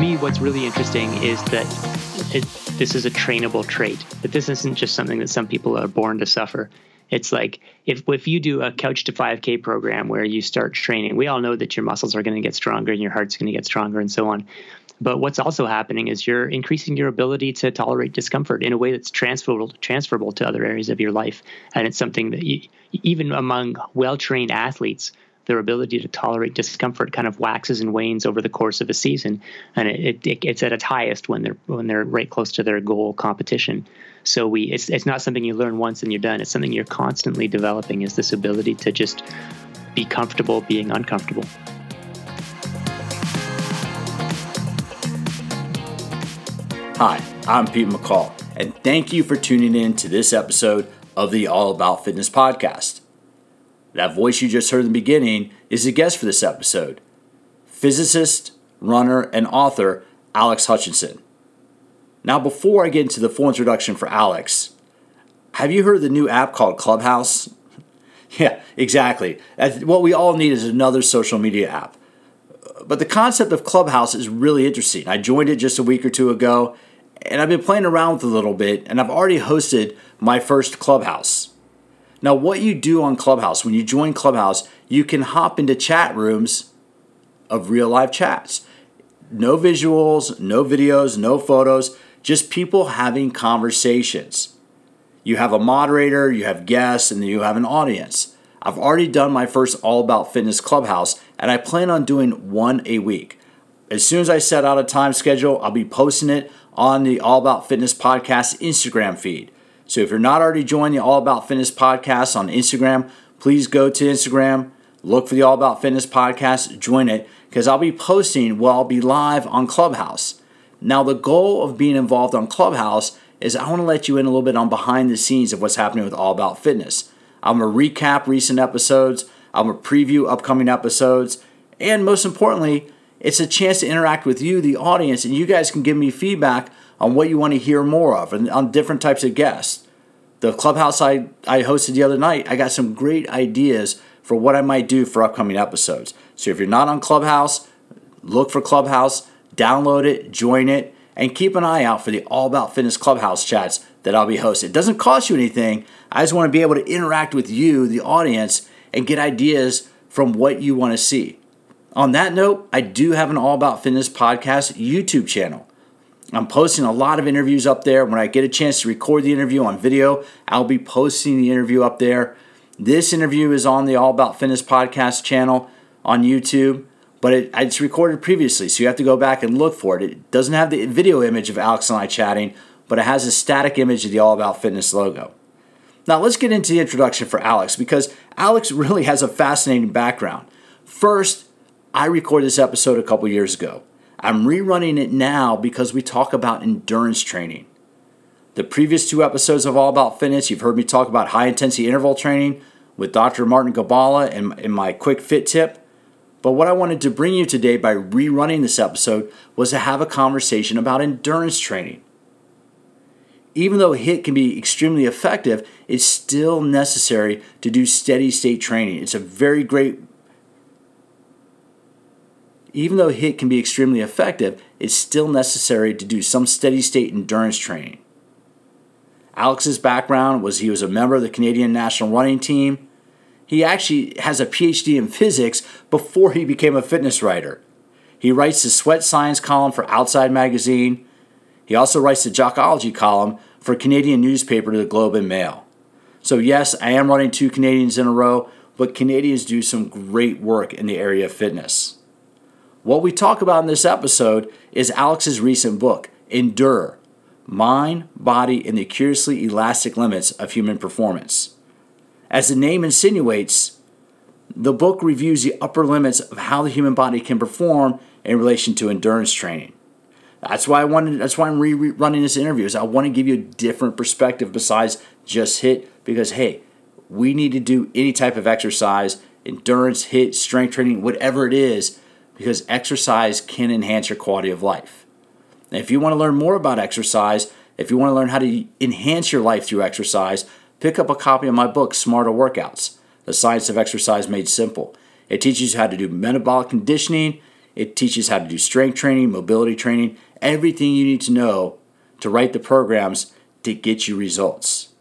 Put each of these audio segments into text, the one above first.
me, what's really interesting is that it, this is a trainable trait. That this isn't just something that some people are born to suffer. It's like if if you do a couch to 5K program where you start training, we all know that your muscles are going to get stronger and your heart's going to get stronger and so on. But what's also happening is you're increasing your ability to tolerate discomfort in a way that's transferable transferable to other areas of your life, and it's something that you, even among well trained athletes their ability to tolerate discomfort kind of waxes and wanes over the course of a season, and it, it, it's at its highest when they're when they're right close to their goal competition. So we it's it's not something you learn once and you're done. It's something you're constantly developing. Is this ability to just be comfortable being uncomfortable. Hi, I'm Pete McCall, and thank you for tuning in to this episode of the All About Fitness podcast. That voice you just heard in the beginning is a guest for this episode physicist, runner, and author Alex Hutchinson. Now, before I get into the full introduction for Alex, have you heard of the new app called Clubhouse? yeah, exactly. What we all need is another social media app. But the concept of Clubhouse is really interesting. I joined it just a week or two ago, and I've been playing around with it a little bit, and I've already hosted my first Clubhouse. Now, what you do on Clubhouse, when you join Clubhouse, you can hop into chat rooms of real live chats. No visuals, no videos, no photos, just people having conversations. You have a moderator, you have guests, and you have an audience. I've already done my first All About Fitness Clubhouse, and I plan on doing one a week. As soon as I set out a time schedule, I'll be posting it on the All About Fitness Podcast Instagram feed. So if you're not already joining the All About Fitness podcast on Instagram, please go to Instagram, look for the All About Fitness podcast, join it, because I'll be posting, well, I'll be live on Clubhouse. Now, the goal of being involved on Clubhouse is I want to let you in a little bit on behind the scenes of what's happening with All About Fitness. I'm going to recap recent episodes, I'm going to preview upcoming episodes, and most importantly, it's a chance to interact with you, the audience, and you guys can give me feedback on what you want to hear more of and on different types of guests. The clubhouse I, I hosted the other night, I got some great ideas for what I might do for upcoming episodes. So if you're not on Clubhouse, look for Clubhouse, download it, join it, and keep an eye out for the All About Fitness Clubhouse chats that I'll be hosting. It doesn't cost you anything. I just want to be able to interact with you, the audience, and get ideas from what you want to see. On that note, I do have an All About Fitness podcast YouTube channel. I'm posting a lot of interviews up there. When I get a chance to record the interview on video, I'll be posting the interview up there. This interview is on the All About Fitness podcast channel on YouTube, but it, it's recorded previously, so you have to go back and look for it. It doesn't have the video image of Alex and I chatting, but it has a static image of the All About Fitness logo. Now, let's get into the introduction for Alex because Alex really has a fascinating background. First, I recorded this episode a couple years ago. I'm rerunning it now because we talk about endurance training. The previous two episodes of All About Fitness, you've heard me talk about high intensity interval training with Dr. Martin Gibala and, and my quick fit tip. But what I wanted to bring you today by rerunning this episode was to have a conversation about endurance training. Even though HIIT can be extremely effective, it's still necessary to do steady state training. It's a very great even though HIIT can be extremely effective, it's still necessary to do some steady state endurance training. Alex's background was he was a member of the Canadian national running team. He actually has a PhD in physics before he became a fitness writer. He writes the Sweat Science column for Outside Magazine. He also writes the Jockology column for Canadian newspaper The Globe and Mail. So, yes, I am running two Canadians in a row, but Canadians do some great work in the area of fitness. What we talk about in this episode is Alex's recent book, Endure Mind, Body, and the Curiously Elastic Limits of Human Performance. As the name insinuates, the book reviews the upper limits of how the human body can perform in relation to endurance training. That's why I wanted. That's why I'm rerunning this interview. Is I want to give you a different perspective besides just hit. Because hey, we need to do any type of exercise, endurance, hit, strength training, whatever it is because exercise can enhance your quality of life. If you want to learn more about exercise, if you want to learn how to enhance your life through exercise, pick up a copy of my book, Smarter Workouts The Science of Exercise Made Simple. It teaches you how to do metabolic conditioning, It teaches how to do strength training, mobility training, everything you need to know to write the programs to get you results.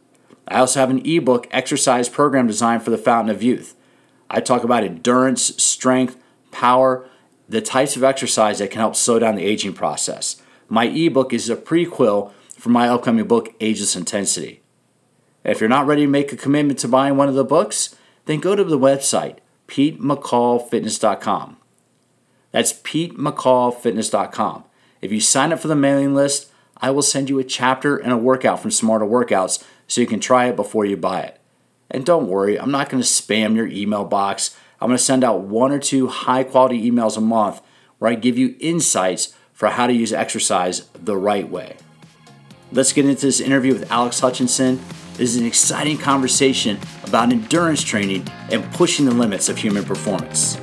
I also have an ebook, Exercise Program Design for the Fountain of Youth. I talk about endurance, strength, power, the types of exercise that can help slow down the aging process. My ebook is a prequel for my upcoming book, Ageless Intensity. If you're not ready to make a commitment to buying one of the books, then go to the website, PeteMcCallFitness.com. That's PeteMcCallFitness.com. If you sign up for the mailing list, I will send you a chapter and a workout from Smarter Workouts so you can try it before you buy it. And don't worry, I'm not going to spam your email box. I'm going to send out one or two high quality emails a month where I give you insights for how to use exercise the right way. Let's get into this interview with Alex Hutchinson. This is an exciting conversation about endurance training and pushing the limits of human performance.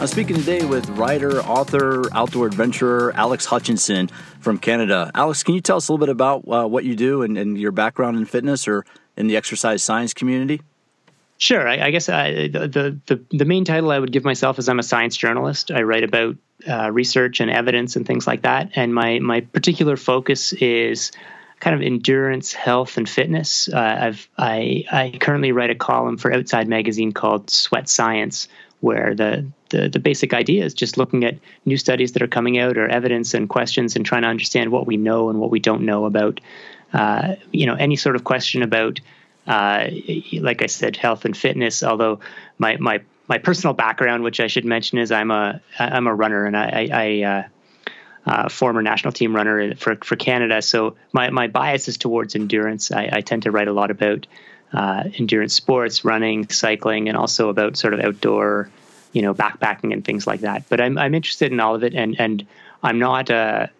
I'm speaking today with writer, author, outdoor adventurer Alex Hutchinson from Canada. Alex, can you tell us a little bit about uh, what you do and, and, your background in fitness or in the exercise science community? Sure. I, I guess I, the, the the main title I would give myself is I'm a science journalist. I write about uh, research and evidence and things like that, and my my particular focus is kind of endurance, health, and fitness. Uh, I've I I currently write a column for Outside Magazine called Sweat Science, where the, the the basic idea is just looking at new studies that are coming out or evidence and questions and trying to understand what we know and what we don't know about uh, you know any sort of question about uh, like I said health and fitness although my my my personal background which I should mention is I'm a I'm a runner and I, I, uh, uh, former national team runner for for Canada so my my bias is towards endurance I, I tend to write a lot about uh, endurance sports, running, cycling, and also about sort of outdoor, you know, backpacking and things like that. But I'm I'm interested in all of it, and and I'm not a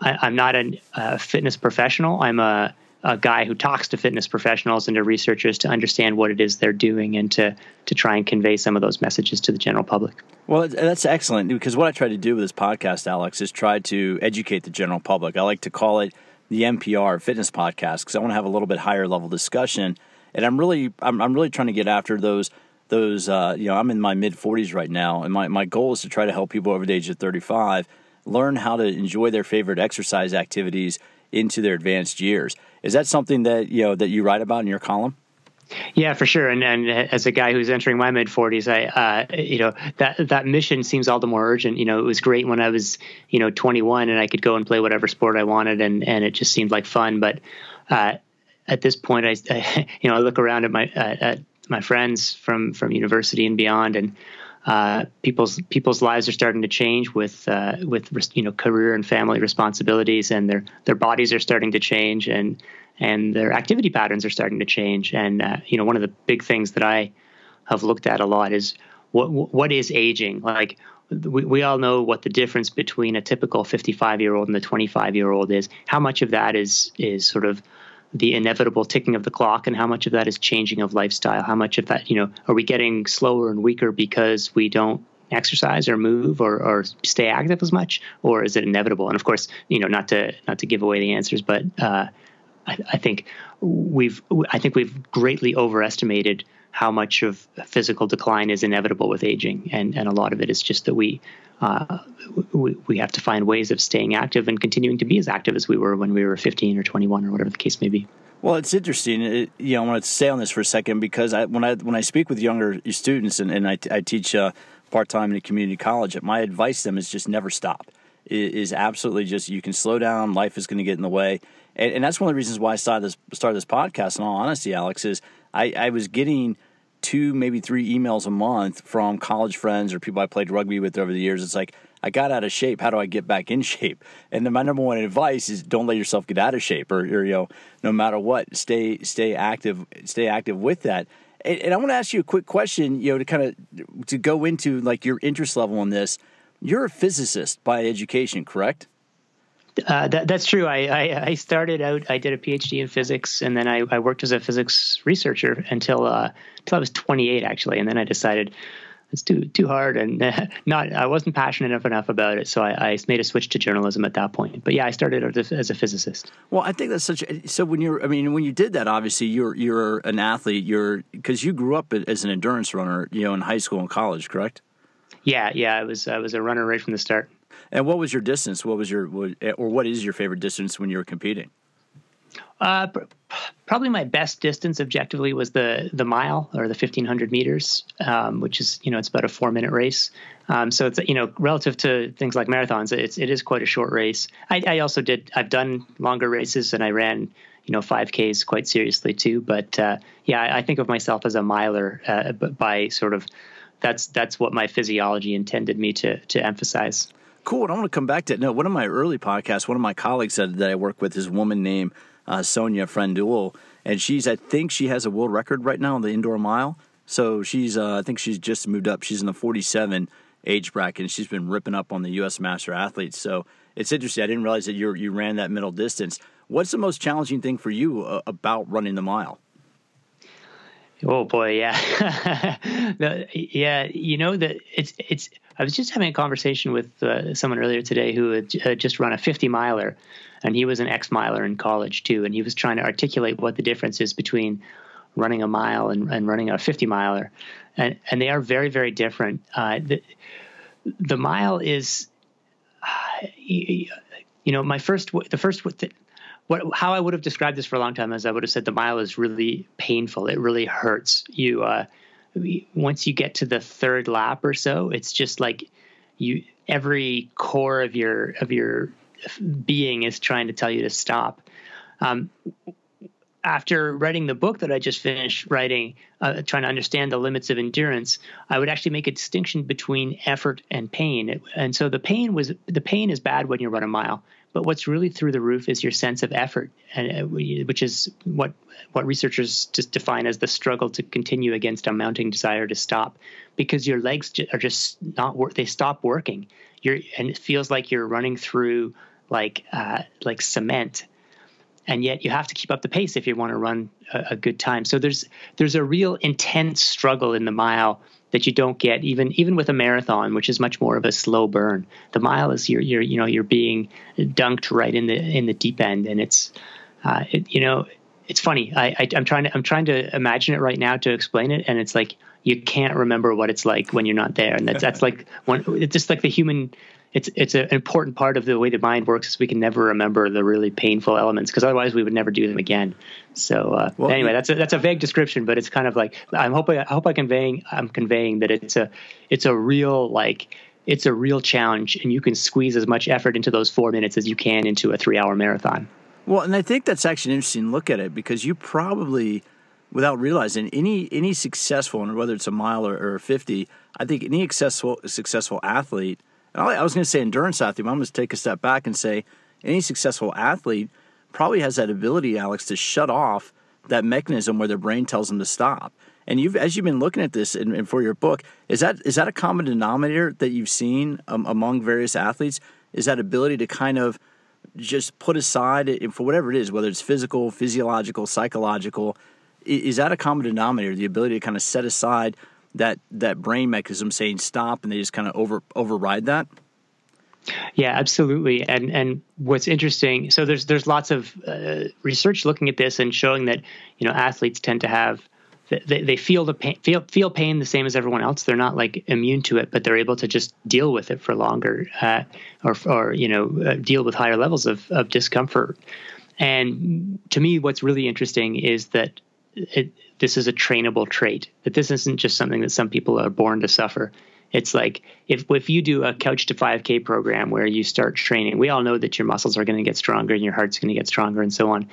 I, am not a, a fitness professional. I'm a a guy who talks to fitness professionals and to researchers to understand what it is they're doing and to to try and convey some of those messages to the general public. Well, that's excellent because what I try to do with this podcast, Alex, is try to educate the general public. I like to call it the NPR Fitness Podcast because I want to have a little bit higher level discussion and I'm really I'm, I'm really trying to get after those those uh, you know I'm in my mid 40s right now, and my my goal is to try to help people over the age of 35 learn how to enjoy their favorite exercise activities into their advanced years. Is that something that you know that you write about in your column? Yeah, for sure. And and as a guy who's entering my mid forties, I uh, you know that that mission seems all the more urgent. You know, it was great when I was you know 21 and I could go and play whatever sport I wanted, and and it just seemed like fun. But uh, at this point, I, I, you know I look around at my at my friends from from university and beyond, and uh, people's people's lives are starting to change with uh, with you know career and family responsibilities, and their their bodies are starting to change, and and their activity patterns are starting to change. And uh, you know, one of the big things that I have looked at a lot is what what is aging like. We, we all know what the difference between a typical 55 year old and the 25 year old is. How much of that is is sort of the inevitable ticking of the clock and how much of that is changing of lifestyle? How much of that you know are we getting slower and weaker because we don't exercise or move or, or stay active as much? Or is it inevitable? And of course you know not to not to give away the answers but uh, I, I, think we've I think we've greatly overestimated how much of physical decline is inevitable with aging and and a lot of it is just that we uh, we, we have to find ways of staying active and continuing to be as active as we were when we were 15 or 21 or whatever the case may be. Well, it's interesting. It, you know, I want to stay on this for a second because I, when I when I speak with younger students and, and I, I teach uh, part time in a community college, my advice to them is just never stop. It is absolutely just you can slow down. Life is going to get in the way, and, and, that's one of the reasons why I started this started this podcast. In all honesty, Alex, is I, I was getting two, maybe three emails a month from college friends or people I played rugby with over the years. It's like, I got out of shape. How do I get back in shape? And then my number one advice is don't let yourself get out of shape or, or you know, no matter what, stay, stay active, stay active with that. And, and I want to ask you a quick question, you know, to kind of, to go into like your interest level in this. You're a physicist by education, correct? Uh, that, that's true. I, I, I, started out. I did a PhD in physics, and then I, I worked as a physics researcher until uh, until I was 28, actually. And then I decided it's too too hard, and uh, not. I wasn't passionate enough enough about it, so I, I, made a switch to journalism at that point. But yeah, I started out as, as a physicist. Well, I think that's such. A, so when you're, I mean, when you did that, obviously you're you're an athlete. You're because you grew up as an endurance runner, you know, in high school and college, correct? Yeah, yeah, I was I was a runner right from the start. And what was your distance? What was your or what is your favorite distance when you were competing? Uh, probably my best distance objectively was the the mile or the 1500 meters, um, which is you know it's about a four minute race. Um, so it's you know relative to things like marathons, it's it is quite a short race. I, I also did I've done longer races and I ran you know 5Ks quite seriously too. But uh, yeah, I, I, think of myself as a miler uh, by sort of that's that's what my physiology intended me to to emphasize. Cool. And I want to come back to it. No, one of my early podcasts, one of my colleagues said that I work with is a woman named uh, Sonja Friend-Uhl, and she's I think she has a world record right now on the indoor mile. So she's uh, I think she's just moved up. She's in the 47 age bracket, and she's been ripping up on the U.S. Master Athletes. So it's interesting. I didn't realize that you you ran that middle distance. What's the most challenging thing for you uh, about running the mile? Oh boy, yeah, the, yeah. You know that it's it's. I was just having a conversation with uh, someone earlier today who had uh, just run a 50 miler, and he was an ex miler in college too, and he was trying to articulate what the difference is between running a mile and, and running a 50 miler, and and they are very very different. Uh, the the mile is, uh, you, know, my first the first what how I would have described this for a long time is I would have said the mile is really painful. It really hurts you. Uh, once you get to the third lap or so, it's just like you every core of your of your being is trying to tell you to stop. Um, after writing the book that I just finished writing, uh, trying to understand the limits of endurance, I would actually make a distinction between effort and pain. And so the pain was the pain is bad when you run a mile, but what's really through the roof is your sense of effort, and uh, which is what what researchers just define as the struggle to continue against a mounting desire to stop, because your legs are just not. They stop working. You're and it feels like you're running through like uh, like cement and yet you have to keep up the pace if you want to run a, a, good time. So there's there's a real intense struggle in the mile that you don't get even even with a marathon, which is much more of a slow burn. The mile is you're you're you know you're being dunked right in the in the deep end, and it's uh, it, you know it's funny. I, I am trying to I'm trying to imagine it right now to explain it, and it's like you can't remember what it's like when you're not there, and that's that's like one. It's just like the human it's it's an important part of the way the mind works is we can never remember the really painful elements because otherwise we would never do them again. So uh, well, anyway, that's a, that's a vague description, but it's kind of like I'm hoping I hope I conveying I'm conveying that it's a it's a real like it's a real challenge, and you can squeeze as much effort into those four minutes as you can into a three hour marathon. Well, and I think that's actually an interesting look at it because you probably, without realizing, any any successful, and whether it's a mile or, or fifty, I think any successful successful athlete I was going to say endurance athlete, but I'm going to take a step back and say any successful athlete probably has that ability, Alex, to shut off that mechanism where their brain tells them to stop. And you've, as you've been looking at this and, and for your book, is that is that a common denominator that you've seen um, among various athletes? Is that ability to kind of just put aside for whatever it is, whether it's physical, physiological, psychological, is that a common denominator? The ability to kind of set aside that that brain mechanism saying stop, and they just kind of over override that. Yeah, absolutely. And and what's interesting, so there's there's lots of uh, research looking at this and showing that you know athletes tend to have they, they feel the pain feel feel pain the same as everyone else. They're not like immune to it, but they're able to just deal with it for longer, uh, or or you know uh, deal with higher levels of of discomfort. And to me, what's really interesting is that it, this is a trainable trait. That this isn't just something that some people are born to suffer. It's like if if you do a couch to 5K program where you start training, we all know that your muscles are going to get stronger and your heart's going to get stronger and so on.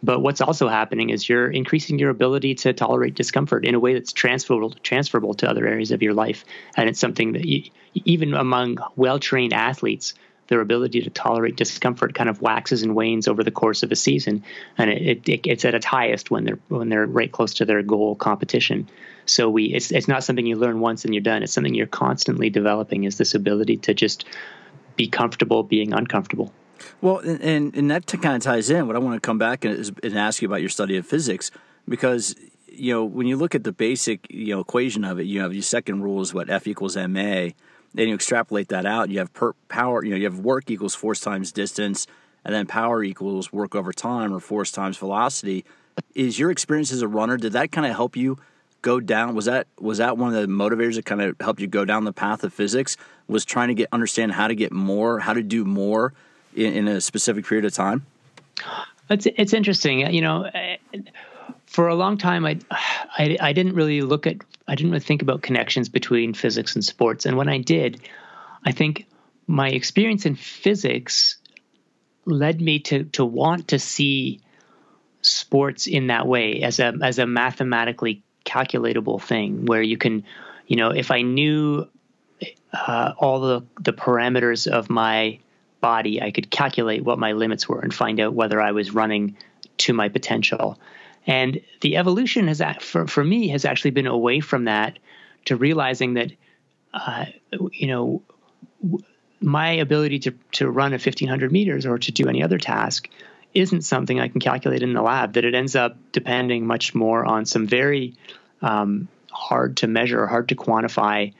But what's also happening is you're increasing your ability to tolerate discomfort in a way that's transferable transferable to other areas of your life, and it's something that you, even among well trained athletes their ability to tolerate discomfort kind of waxes and wanes over the course of a season, and it, it, it's at its highest when they're when they're right close to their goal competition. So we it's it's not something you learn once and you're done. It's something you're constantly developing. Is this ability to just be comfortable being uncomfortable. Well, and and that kind of ties in. What I want to come back and, and ask you about your study of physics because you know when you look at the basic you know equation of it, you have your second rule is what F equals ma then you extrapolate that out. You have per power, you know, you have work equals force times distance, and then power equals work over time or force times velocity. Is your experience as a runner, did that kind of help you go down? Was that was that one of the motivators that kind of helped you go down the path of physics? Was trying to get understand how to get more, how to do more in, in a specific period of time? It's it's interesting. You know, for a long time, I, I I didn't really look at I didn't really think about connections between physics and sports, and when I did, I think my experience in physics led me to to want to see sports in that way as a as a mathematically calculatable thing where you can you know if i knew uh, all the the parameters of my body i could calculate what my limits were and find out whether i was running to my potential and the evolution has for, for me has actually been away from that to realizing that uh, you know my ability to to run a 1500 meters or to do any other task isn't something I can calculate in the lab, that it ends up depending much more on some very um, hard to measure, hard to quantify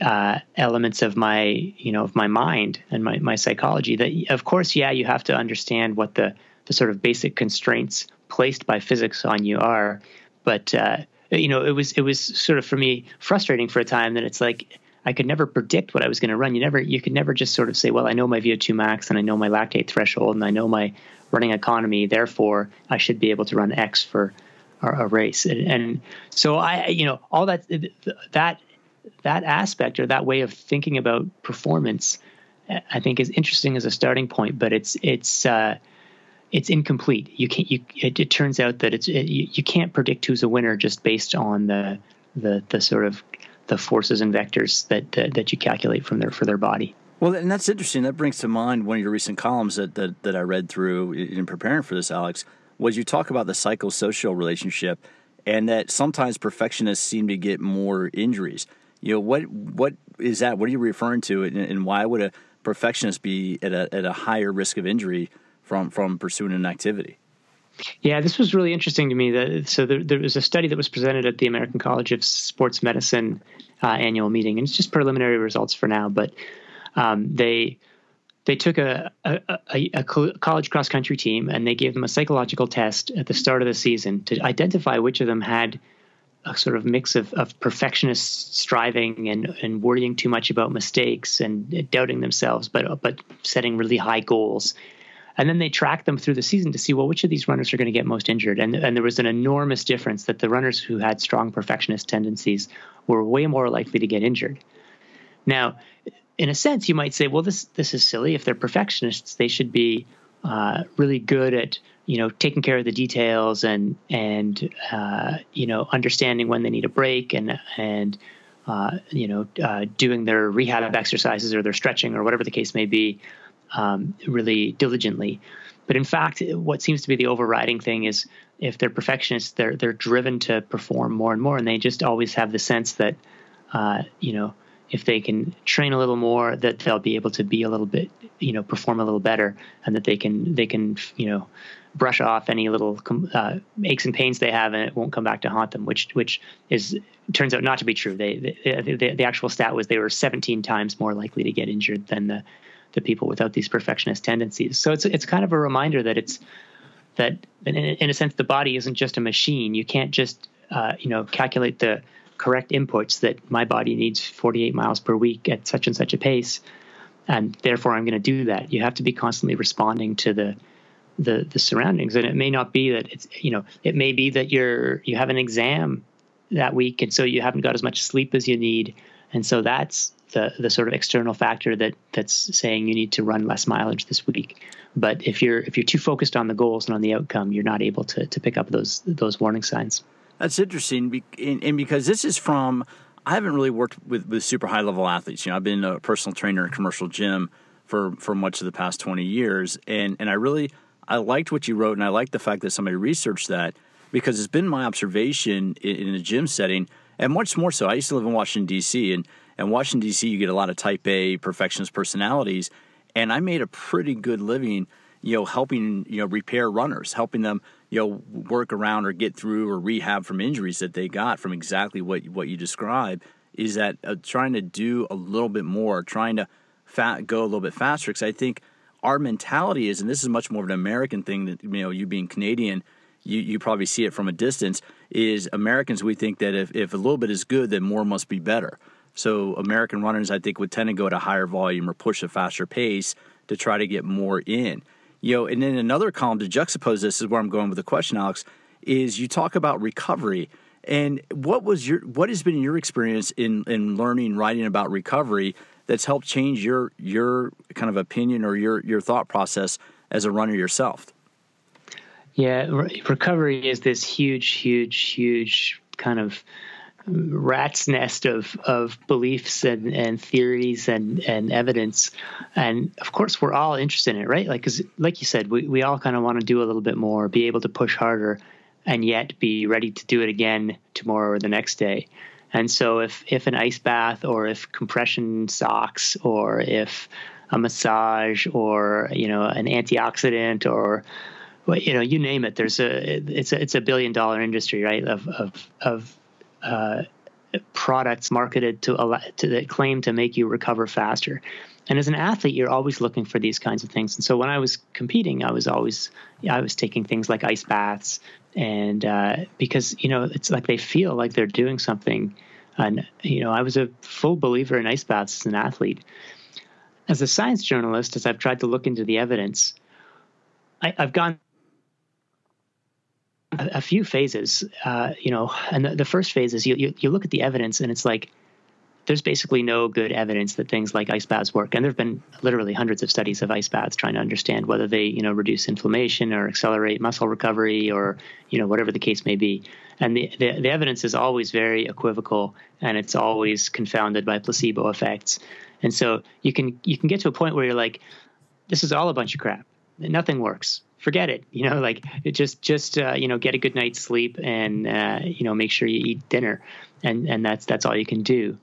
uh, elements of my, you know, of my mind and my, my psychology. That, of course, yeah, you have to understand what the, the sort of basic constraints placed by physics on you are, but uh, you know, it was it was sort of for me frustrating for a time that it's like I could never predict what I was going to run. You never, you could never just sort of say, well, I know my VO2 max and I know my lactate threshold and I know my running economy. Therefore, I should be able to run X for a, race. And, and, so I, you know, all that that that aspect or that way of thinking about performance, I think is interesting as a starting point. But it's it's uh, it's incomplete. You can't. You it, it turns out that it's it, you, you can't predict who's a winner just based on the the the sort of the forces and vectors that, that, that you calculate from their for their body. Well, and that's interesting. That brings to mind one of your recent columns that, that, that I read through in preparing for this, Alex, was you talk about the psychosocial relationship and that sometimes perfectionists seem to get more injuries. You know, what what is that? What are you referring to, and, and why would a perfectionist be at a, at a higher risk of injury from, from pursuing an activity? Yeah, this was really interesting to me. That so there, there, was a study that was presented at the American College of Sports Medicine uh, annual meeting, and it's just preliminary results for now. But um, they they took a, a, a, a college cross country team and they gave them a psychological test at the start of the season to identify which of them had a sort of mix of, of perfectionist striving and, and worrying too much about mistakes and doubting themselves, but but setting really high goals and then they tracked them through the season to see well which of these runners are going to get most injured? And and there was an enormous difference that the runners who had strong perfectionist tendencies were way more likely to get injured. Now in a sense you might say well this this is silly. If they're perfectionists they should be uh, really good at you know taking care of the details and and uh, you know understanding when they need a break and and uh, you know uh, doing their rehab exercises or their stretching or whatever the case may be um, really diligently. But in fact, what seems to be the overriding thing is if they're perfectionists, they're they're driven to perform more and more, and they just always have the sense that uh, you know if they can train a little more, that they'll be able to be a little bit you know perform a little better, and that they can they can you know brush off any little uh, aches and pains they have, and it won't come back to haunt them. Which which is turns out not to be true. They, they the, the actual stat was they were 17 times more likely to get injured than the to people without these perfectionist tendencies. So it's it's kind of a reminder that it's that in, in a sense the body isn't just a machine. You can't just uh, you know calculate the correct inputs that my body needs 48 miles per week at such and such a pace, and therefore I'm going to do that. You have to be constantly responding to the the the surroundings, and it may not be that it's you know it may be that you're you have an exam that week, and so you haven't got as much sleep as you need, and so that's the the sort of external factor that that's saying you need to run less mileage this week. But if you're if you're too focused on the goals and on the outcome, you're not able to to pick up those those warning signs. That's interesting, and because this is from I haven't really worked with with super high level athletes. You know, I've been a personal trainer in a commercial gym for for much of the past twenty years, and and I really I liked what you wrote, and I liked the fact that somebody researched that because it's been my observation in, in a gym setting, and much more so. I used to live in Washington D.C. and and Washington, D.C., you get a lot of type A perfectionist personalities. And I made a pretty good living, you know, helping, you know, repair runners, helping them, you know, work around or get through or rehab from injuries that they got from exactly what, what you describe is that uh, trying to do a little bit more, trying to go a little bit faster. Because I think our mentality is, and this is much more of an American thing that, you know, you being Canadian, you, you probably see it from a distance, is Americans, we think that if, if a little bit is good, then more must be better. So American runners, I think, would tend to go at a higher volume or push a faster pace to try to get more in. You know, and then another column to juxtapose this is where I'm going with the question, Alex, is you talk about recovery. And what was your what has been your experience in in learning, writing about recovery that's helped change your your kind of opinion or your your thought process as a runner yourself? Yeah, re- recovery is this huge, huge, huge kind of um, rat's nest of, of beliefs and, and theories and, and evidence. And of course, we're all interested in it, right? Like, cause like you said, we, we all kind of want to do a little bit more, be able to push harder, and yet be ready to do it again tomorrow or the next day. And so if, if an ice bath or if compression socks or if a massage or, you know, an antioxidant or, you know, you name it, there's a, it's a, it's a billion dollar industry, right? Of, of, of, uh, products marketed to, to that claim to make you recover faster. And as an athlete, you're always looking for these kinds of things. And so when I was competing, I was always I was taking things like ice baths, and uh, because you know it's like they feel like they're doing something. And you know, I was a full believer in ice baths as an athlete. As a science journalist, as I've tried to look into the evidence, I, have gone a, a few phases. Uh, you know, and the, the first phase is you, you you look at the evidence, and it's like there's basically no good evidence that things like ice baths work. And there have been literally hundreds of studies of ice baths trying to understand whether they, you know, reduce inflammation or accelerate muscle recovery or, you know, whatever the case may be. And the, the, the evidence is always very equivocal and it's always confounded by placebo effects. And so you can you can get to a point where you're like, this is all a bunch of crap. Nothing works. Forget it. You know, like just just uh, you know get a good night's sleep and uh, you know make sure you eat dinner, and and that's that's all you can do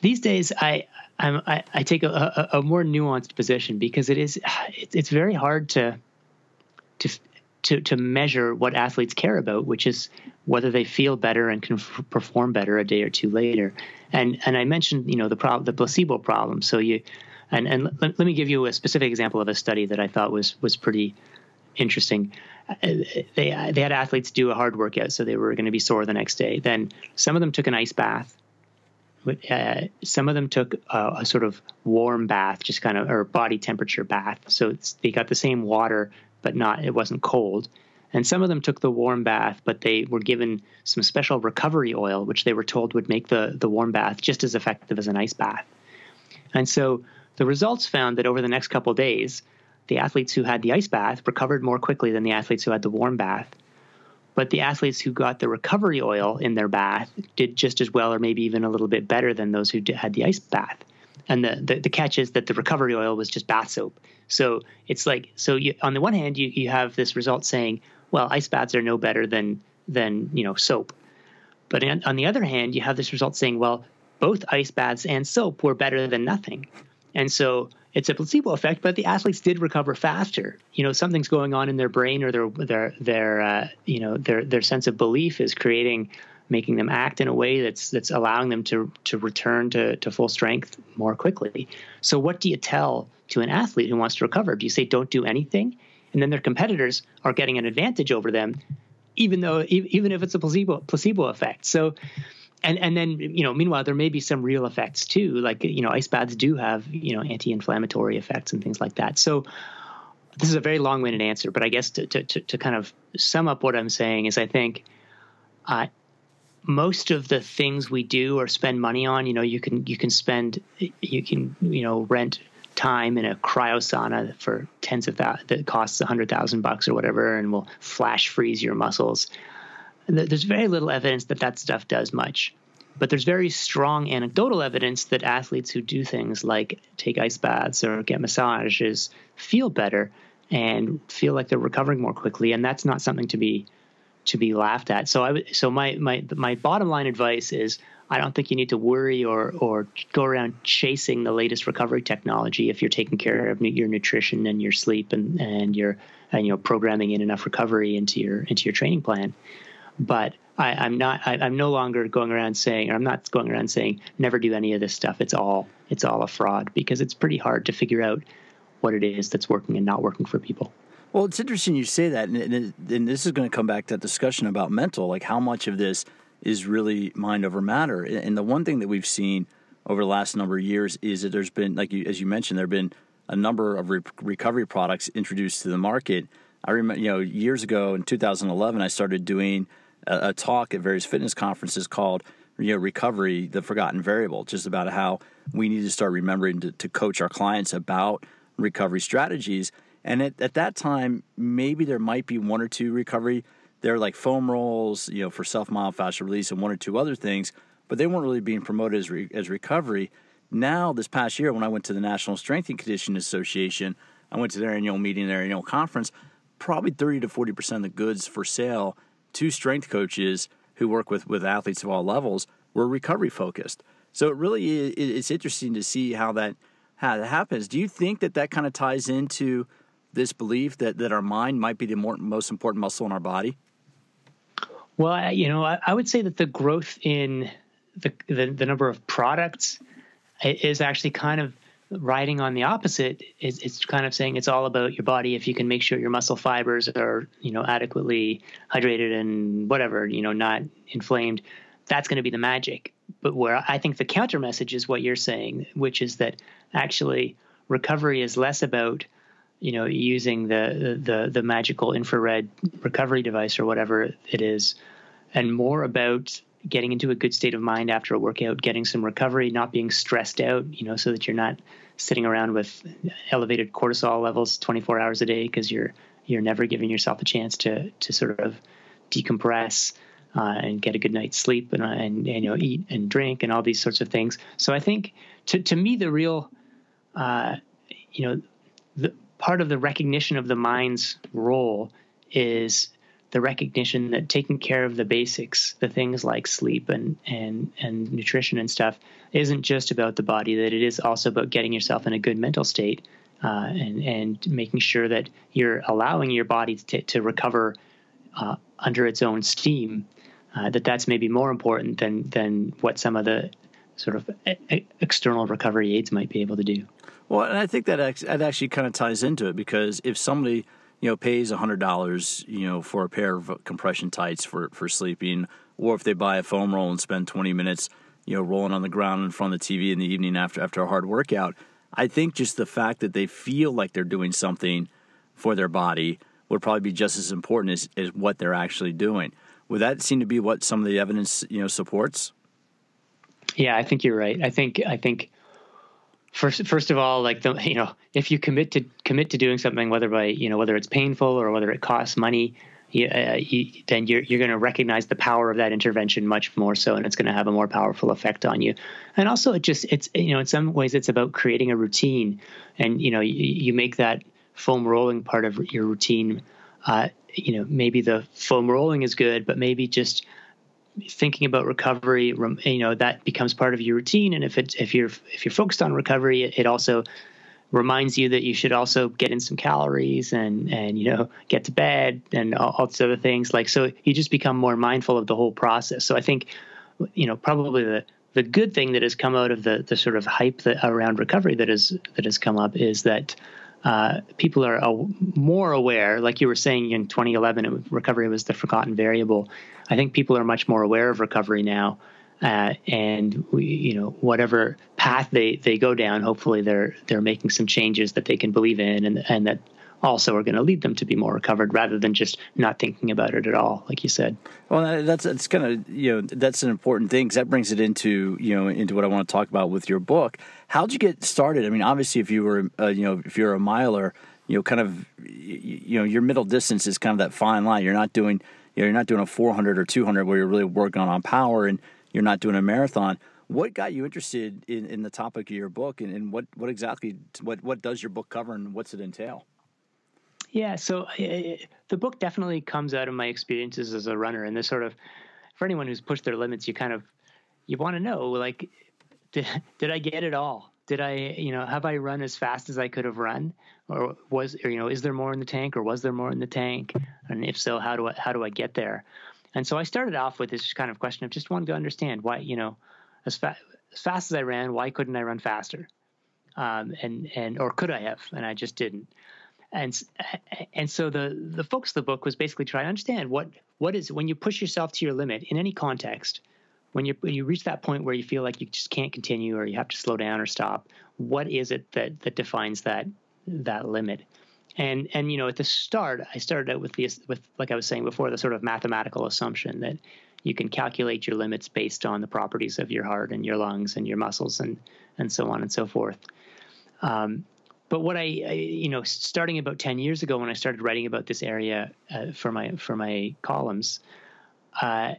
these days I I, I take a, a, a, more nuanced position because it is it's very hard to to to to measure what athletes care about, which is whether they feel better and can f- perform better a day or two later. And and I mentioned you know the problem the placebo problem. So you and and let, let me give you a specific example of a study that I thought was was pretty interesting. Uh, they they had athletes do a hard workout, so they were going to be sore the next day. Then some of them took an ice bath uh, some of them took a, a, sort of warm bath, just kind of or body temperature bath. So they got the same water, but not it wasn't cold. And some of them took the warm bath, but they were given some special recovery oil, which they were told would make the the warm bath just as effective as an ice bath. And so the results found that over the next couple days, the athletes who had the ice bath recovered more quickly than the athletes who had the warm bath. But the athletes who got the recovery oil in their bath did just as well, or maybe even a little bit better than those who had the ice bath. And the, the, the catch is that the recovery oil was just bath soap. So it's like, so you, on the one hand, you, you have this result saying, well, ice baths are no better than, than you know, soap. But on the other hand, you have this result saying, well, both ice baths and soap were better than nothing. And so it's a placebo effect, but the athletes did recover faster. You know, something's going on in their brain or their their their uh, you know their their sense of belief is creating making them act in a way that's that's allowing them to to return to, to full strength more quickly. So what do you tell to an athlete who wants to recover? Do you say don't do anything? And then their competitors are getting an advantage over them, even though even if it's a placebo placebo effect. So and and then you know meanwhile there may be some real effects too like you know ice baths do have you know anti-inflammatory effects and things like that. So this is a very long-winded answer but i guess to to, to, to kind of sum up what i'm saying is i think uh, most of the things we do or spend money on you know you can you can spend you can you know rent time in a cryo sauna for tens of that that costs a hundred thousand bucks or whatever and will flash freeze your muscles there's very little evidence that that stuff does much. But there's very strong anecdotal evidence that athletes who do things like take ice baths or get massages feel better and feel like they're recovering more quickly, and that's not something to be to be laughed at. So I so my my my bottom line advice is I don't think you need to worry or or go around chasing the latest recovery technology if you're taking care of your nutrition and your sleep and and your and you know programming in enough recovery into your into your training plan. But I, am not. I, am no longer going around saying, or I'm not going around saying, never do any of this stuff. It's all. It's all a fraud because it's pretty hard to figure out what it is that's working and not working for people. Well, it's interesting you say that, and, and, and this is going to come back to that discussion about mental, like how much of this is really mind over matter. And the one thing that we've seen over the last number of years is that there's been, like you, as you mentioned, there have been a number of re- recovery products introduced to the market. I remember, you know, years ago in 2011, I started doing a, a talk at various fitness conferences called you know recovery the forgotten variable just about how we need to start remembering to, to coach our clients about recovery strategies. And at, at that time maybe there might be one or two recovery they're like foam rolls you know for self myofascial release and one or two other things but they weren't really being promoted as, re, as recovery. Now this past year when i went to the national strength and conditioning association i went to their annual meeting their annual conference probably 30 to 40 percent of the goods for sale to strength coaches who work with, with athletes of all levels were recovery focused. So it really is, it's interesting to see how that how that happens. Do you think that that kind of ties into this belief that, that our mind might be the more, most important muscle in our body? Well, you know, I, I would say that the growth in the, the, the number of products is actually kind of riding on the opposite is it's kind of saying it's all about your body. If you can make sure your muscle fibers are you know adequately hydrated and whatever you know not inflamed that's going to be the magic. But where i think the counter message is what you're saying which is that actually recovery is less about you know using the the the magical infrared recovery device or whatever it is and more about getting into a good state of mind after a workout, getting some recovery, not being stressed out, you know, so that you're not sitting around with elevated cortisol levels 24 hours a day because you're you're never giving yourself a chance to to sort of decompress uh, and get a good night's sleep and, and, and you know eat and drink and all these sorts of things. So I think to to me the real uh, you know the part of the recognition of the mind's role is the recognition that taking care of the basics, the things like sleep and and and nutrition and stuff, isn't just about the body. That it is also about getting yourself in a good mental state uh, and and making sure that you're allowing your body to, to recover uh, under its own steam. Uh, that that's maybe more important than than what some of the sort of external recovery aids might be able to do. Well, and I think that that actually kind of ties into it because if somebody you know, pays hundred dollars, you know, for a pair of compression tights for for sleeping, or if they buy a foam roll and spend twenty minutes, you know, rolling on the ground in front of the TV in the evening after after a hard workout. I think just the fact that they feel like they're doing something for their body would probably be just as important as, as what they're actually doing. Would that seem to be what some of the evidence, you know, supports? Yeah, I think you're right. I think I think first first of all like the you know if you commit to commit to doing something whether by you know whether it's painful or whether it costs money you, uh, you, then you're you're going to recognize the power of that intervention much more so and it's going to have a more powerful effect on you. And also it just it's you know in some ways it's about creating a routine. And you know you, you make that foam rolling part of your routine uh, you know maybe the foam rolling is good but maybe just thinking about recovery, you know, that becomes part of your routine. And if it's if you're if you're focused on recovery, it also reminds you that you should also get in some calories and and you know get to bed and all, all these other things. Like so, you just become more mindful of the whole process. So I think, you know, probably the the good thing that has come out of the the sort of hype that around recovery that is that has come up is that uh, people are uh, more aware. Like you were saying in 2011, it, recovery was the forgotten variable. I think people are much more aware of recovery now, uh, and we, you know, whatever path they, they go down, hopefully they're they're making some changes that they can believe in, and and that also are going to lead them to be more recovered rather than just not thinking about it at all, like you said. Well, that's that's kind of you know that's an important thing because that brings it into you know into what I want to talk about with your book. How'd you get started? I mean, obviously, if you were uh, you know if you're a miler, you know, kind of you know your middle distance is kind of that fine line. You're not doing you know you're not doing a 400 or 200 where you're really working on power, and you're not doing a marathon. What got you interested in, in the topic of your book, and, and what what exactly what what does your book cover, and what's it entail? Yeah, so uh, the book definitely comes out of my experiences as a runner, and this sort of for anyone who's pushed their limits, you kind of you want to know like did I get it all? Did I you know have I run as fast as I could have run, or was or, you know is there more in the tank, or was there more in the tank, and if so, how do I how do I get there? And so I started off with this kind of question of just wanting to understand why you know as fast as fast as I ran, why couldn't I run faster? Um, and and or could I have? And I just didn't and and so the the focus of the book was basically trying to understand what what is when you push yourself to your limit in any context when you when you reach that point where you feel like you just can't continue or you have to slow down or stop what is it that that defines that that limit? And and you know at the start i started out with the with like i was saying before the sort of mathematical assumption that you can calculate your limits based on the properties of your heart and your lungs and your muscles and and so on and so forth. Um, but what I, I, you know starting about 10 years ago when i started writing about this area uh, for my for my columns uh,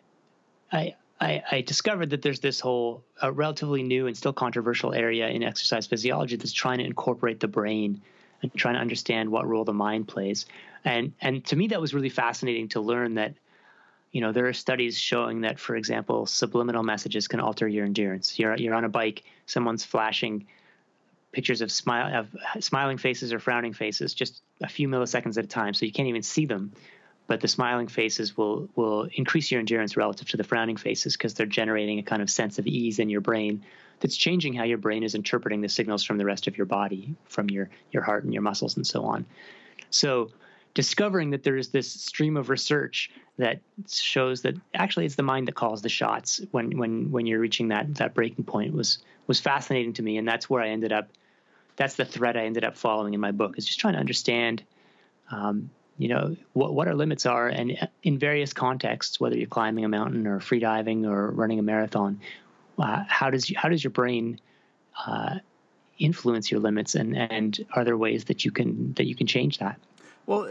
i I, I, discovered that there's this whole uh, relatively new and still controversial area in exercise physiology that's trying to incorporate the brain and trying to understand what role the mind plays. And and to me, that was really fascinating to learn that, you know, there are studies showing that, for example, subliminal messages can alter your endurance. You're you're on a bike, someone's flashing pictures of smile of smiling faces or frowning faces just a few milliseconds at a time, so you can't even see them but the smiling faces will will increase your endurance relative to the frowning faces because they're generating a kind of sense of ease in your brain that's changing how your brain is interpreting the signals from the rest of your body from your your heart and your muscles and so on. So discovering that there is this stream of research that shows that actually it's the mind that calls the shots when when when you're reaching that that breaking point was was fascinating to me and that's where I ended up that's the thread I ended up following in my book is just trying to understand um, you know what what our limits are, and in various contexts, whether you're climbing a mountain or free diving or running a marathon, uh, how does how does your brain uh, influence your limits, and and are there ways that you can that you can change that? Well,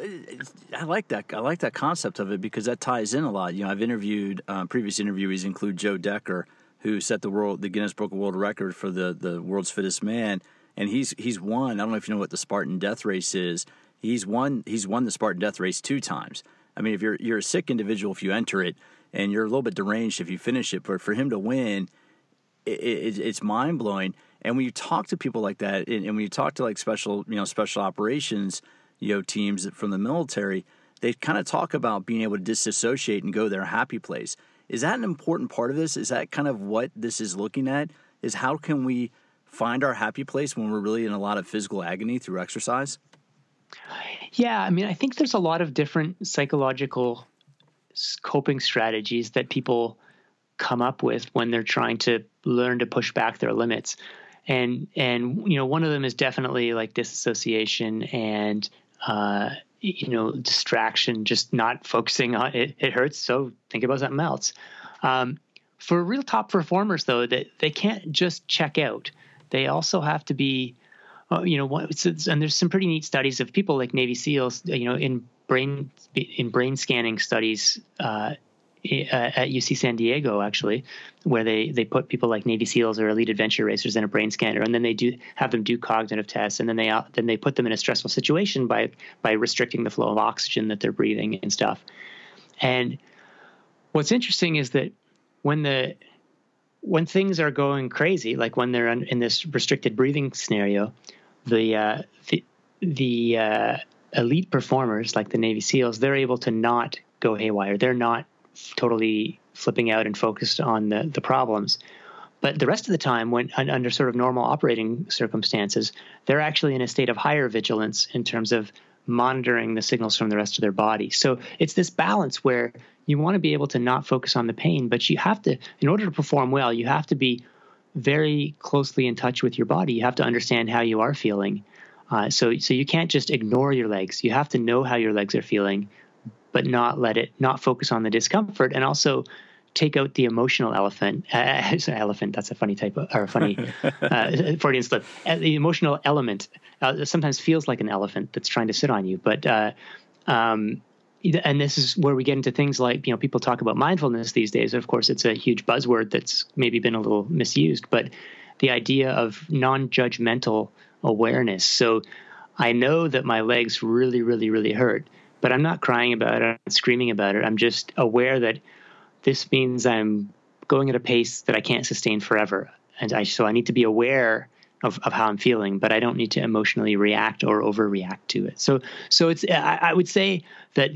I like that. I like that concept of it because that ties in a lot. You know, I've interviewed uh, previous interviewees include Joe Decker, who set the world the Guinness Book of World Record for the the world's fittest man, and he's he's won. I don't know if you know what the Spartan Death Race is He's won. He's won the Spartan Death Race two times. I mean, if you're you're a sick individual if you enter it, and you're a little bit deranged if you finish it. But for him to win, it, it, it's mind blowing. And when you talk to people like that, and, and when you talk to like special you know special operations you know teams from the military, they kind of talk about being able to disassociate and go their happy place. Is that an important part of this? Is that kind of what this is looking at? Is how can we find our happy place when we're really in a lot of physical agony through exercise? Yeah, I mean, I think there's a lot of different psychological coping strategies that people come up with when they're trying to learn to push back their limits. And and you know, one of them is definitely like disassociation and uh, you know, distraction, just not focusing on it. It hurts, so think about something else. Um, for real top performers, though, that they can't just check out. They also have to be uh, you know, what, and there's some pretty neat studies of people like Navy SEALs, you know, in brain in brain scanning studies uh, at UC San Diego, actually, where they they put people like Navy SEALs or elite adventure racers in a brain scanner, and then they do have them do cognitive tests, and then they uh, then they put them in a stressful situation by by restricting the flow of oxygen that they're breathing and stuff. And what's interesting is that when the when things are going crazy, like when they're in this restricted breathing scenario, the uh, the, the uh, elite performers, like the Navy SEALs, they're able to not go haywire. They're not totally flipping out and focused on the the problems. But the rest of the time, when under sort of normal operating circumstances, they're actually in a state of higher vigilance in terms of monitoring the signals from the rest of their body. So it's this balance where you want to be able to not focus on the pain, but you have to, in order to perform well, you have to be very closely in touch with your body. You have to understand how you are feeling. Uh, so, so you can't just ignore your legs. You have to know how your legs are feeling, but not let it, not focus on the discomfort, and also take out the emotional elephant. Uh, elephant. That's a funny type of, or a funny uh, Freudian slip. Uh, the emotional element uh, sometimes feels like an elephant that's trying to sit on you, but uh, um, and this is where we get into things like you know people talk about mindfulness these days. Of course, it's a huge buzzword that's maybe been a little misused, but the idea of non-judgmental awareness. So I know that my legs really, really, really hurt, but I'm not crying about it, I'm not screaming about it. I'm just aware that this means I'm going at a pace that I can't sustain forever. And I, so I need to be aware of, of how I'm feeling, but I don't need to emotionally react or overreact to it. So, so it's I, I would say that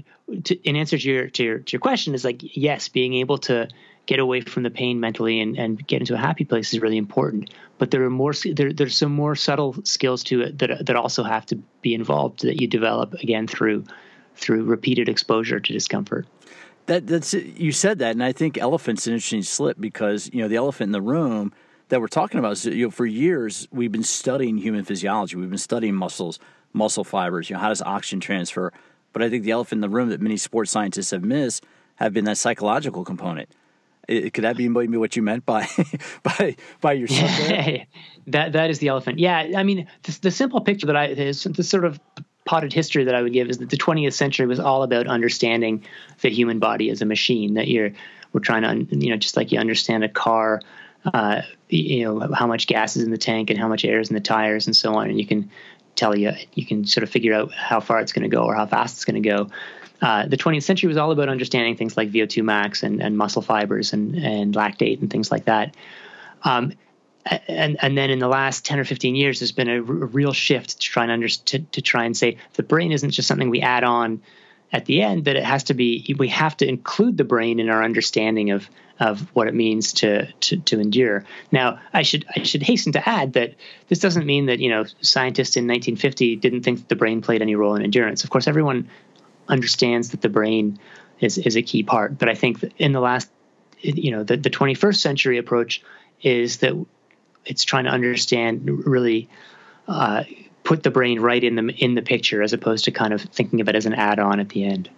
to, in answer to your, to your to your question is like yes, being able to get away from the pain mentally and, and get into a happy place is really important. But there are more there, there's some more subtle skills to it that that also have to be involved that you develop again through through repeated exposure to discomfort. That that's you said that, and I think elephant's an interesting slip because you know the elephant in the room that we're talking about is you know for years we've been studying human physiology, we've been studying muscles, muscle fibers, you know how does oxygen transfer, but I think the elephant in the room that many sports scientists have missed have been that psychological component. It, could that be maybe what you meant by by by your that that is the elephant. Yeah, I mean the, the simple picture that I is the sort of potted history that I would give is that the 20th century was all about understanding the human body as a machine. That you're we're trying to you know just like you understand a car uh, you know how much gas is in the tank and how much air is in the tires and so on, and you can tell you you can sort of figure out how far it's going to go or how fast it's going to go. Uh, the 20th century was all about understanding things like VO2 max and, and muscle fibers and, and lactate and things like that. Um, and and then in the last 10 or 15 years, there's been a, r- real shift to try and under, to, to try and say the brain isn't just something we add on at the end that it has to be we have to include the brain in our understanding of of what it means to, to to endure. Now, I should I should hasten to add that this doesn't mean that you know scientists in 1950 didn't think that the brain played any role in endurance. Of course, everyone understands that the brain is is a key part, but I think in the last you know the, the 21st century approach is that it's trying to understand really uh, put the brain right in the in the picture as opposed to kind of thinking of it as an add-on at the end.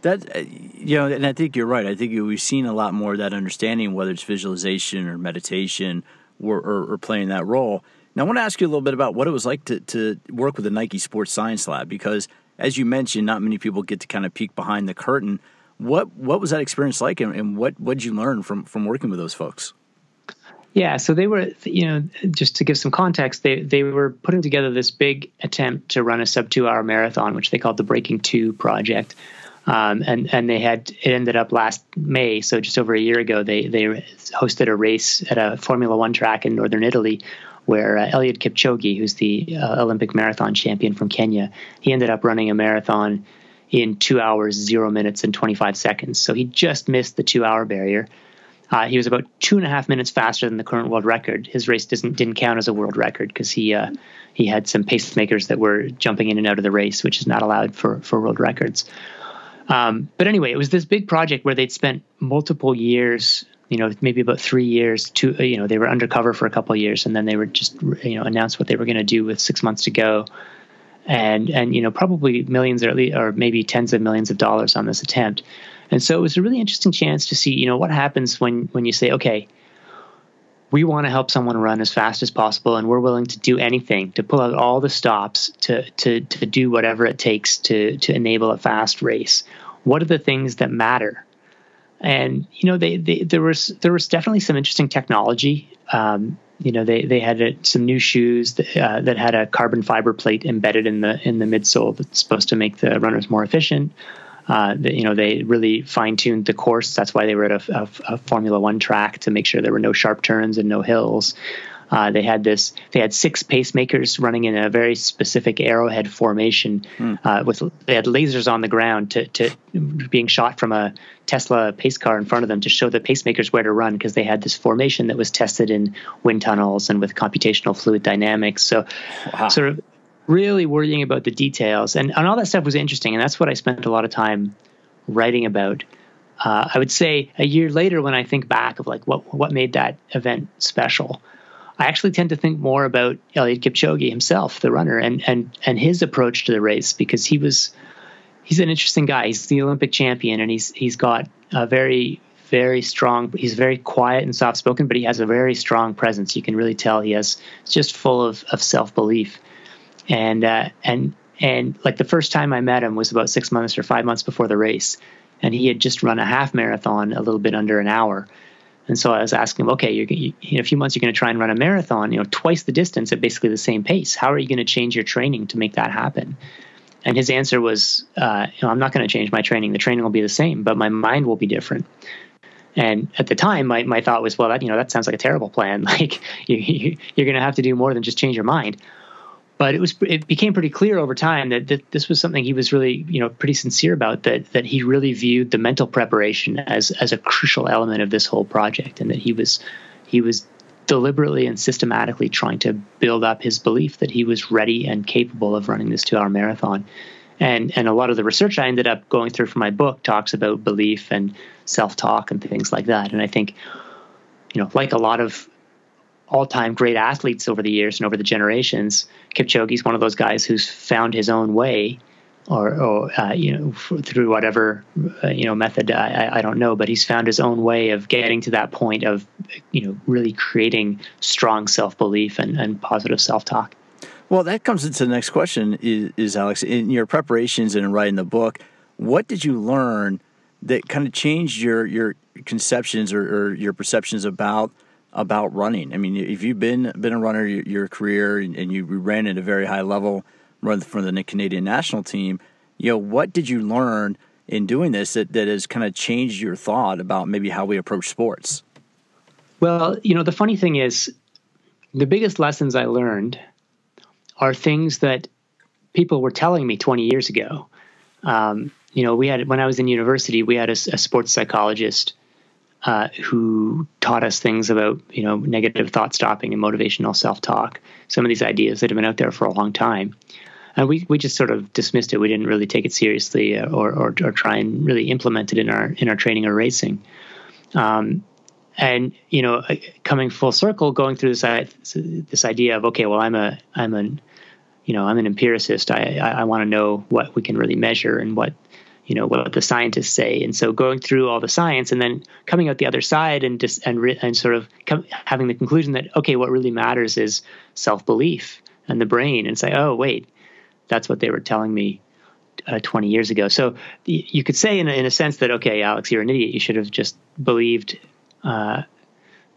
That uh, you know, and I think you're right. I think we've seen a lot more of that understanding, whether it's visualization or meditation, or, or, or playing that role. Now, I want to ask you a little bit about what it was like to to work with the Nike Sports Science Lab, because as you mentioned, not many people get to kind of peek behind the curtain. What what was that experience like, and, and what what did you learn from from working with those folks? Yeah, so they were, you know, just to give some context, they they were putting together this big attempt to run a sub two hour marathon, which they called the Breaking Two Project, um, and and they had it ended up last May, so just over a year ago, they they hosted a race at a Formula One track in northern Italy, where uh, Eliud Kipchoge, who's the uh, Olympic marathon champion from Kenya, he ended up running a marathon in two hours, zero minutes, and 25 seconds. So he just missed the two hour barrier. Uh, he was about two and a half minutes faster than the current world record. His race didn't didn't count as a world record because he uh, he had some pacemakers that were jumping in and out of the race, which is not allowed for for world records. Um, but anyway, it was this big project where they'd spent multiple years, you know, maybe about three years. To you know, they were undercover for a couple years, and then they were just you know announced what they were going to do with six months to go, and and you know probably millions or, at least, or maybe tens of millions of dollars on this attempt. And so it was a really interesting chance to see, you know, what happens when when you say, okay, we want to help someone run as fast as possible, and we're willing to do anything to pull out all the stops to to to do whatever it takes to to enable a fast race. What are the things that matter? And you know, they, they there was there was definitely some interesting technology. Um, you know, they they had a, some new shoes that, uh, that had a carbon fiber plate embedded in the in the midsole that's supposed to make the runners more efficient. Uh, you know, they really fine tuned the course. That's why they were at a, a, a, Formula One track to make sure there were no sharp turns and no hills. Uh, they had this. They had six pacemakers running in a very specific arrowhead formation. Mm. Uh, with they had lasers on the ground to, to being shot from a Tesla pace car in front of them to show the pacemakers where to run because they had this formation that was tested in wind tunnels and with computational fluid dynamics. So, wow. sort of really worrying about the details. And, and all that stuff was interesting. And that's what I spent a lot of time writing about. Uh, I would say a year later, when I think back of like what what made that event special, I actually tend to think more about Eliud Kipchoge himself, the runner, and and and his approach to the race because he was he's an interesting guy. He's the Olympic champion, and he's he's got a very very strong. He's very quiet and soft spoken, but he has a very strong presence. You can really tell he has just full of of self belief and uh, and and like the first time I met him was about six months or five months before the race, and he had just run a half marathon a little bit under an hour. And so I was asking him, okay, you, in a few months you're going to try and run a marathon, you know, twice the distance at basically the same pace. How are you going to change your training to make that happen? And his answer was, uh, you know, I'm not going to change my training. The training will be the same, but my mind will be different. And at the time, my, my thought was, well, that you know that sounds like a terrible plan. Like you, you, you're going to have to do more than just change your mind. But it was it became pretty clear over time that, that this was something he was really you know pretty sincere about. That that he really viewed the mental preparation as as a crucial element of this whole project, and that he was he was deliberately and systematically trying to build up his belief that he was ready and capable of running this two hour marathon. And, and a lot of the research I ended up going through for my book talks about belief and self talk and things like that. And I think, you know, like a lot of all time great athletes over the years and over the generations, Kipchoge is one of those guys who's found his own way or, or uh, you know, through whatever uh, you know method I, I don't know, but he's found his own way of getting to that point of you know really creating strong self belief and, and positive self talk. Well, that comes into the next question: is, is Alex in your preparations and in writing the book? What did you learn that kind of changed your your conceptions or, or your perceptions about about running? I mean, if you've been been a runner your, career and, and you ran at a very high level run for the Canadian national team. You know, what did you learn in doing this that, that has kind of changed your thought about maybe how we approach sports? Well, you know, the funny thing is, the biggest lessons I learned are things that people were telling me 20 years ago. Um, you know, we had when I was in university, we had a, a sports psychologist uh, who taught us things about you know negative thought stopping and motivational self talk. Some of these ideas that have been out there for a long time and we, we just sort of dismissed it. We didn't really take it seriously uh, or, or, or try and really implement it in our in our training or racing. Um, and you know, uh, coming full circle, going through this this idea of okay, well, I'm a I'm an you know I'm an empiricist. I I, I want to know what we can really measure and what you know what the scientists say. And so going through all the science and then coming out the other side and just and and sort of come, having the conclusion that okay, what really matters is self belief and the brain, and say, oh wait that's what they were telling me uh, 20 years ago. So you could say, in a, in a sense, that okay, Alex, you're an idiot. You should have just believed, uh,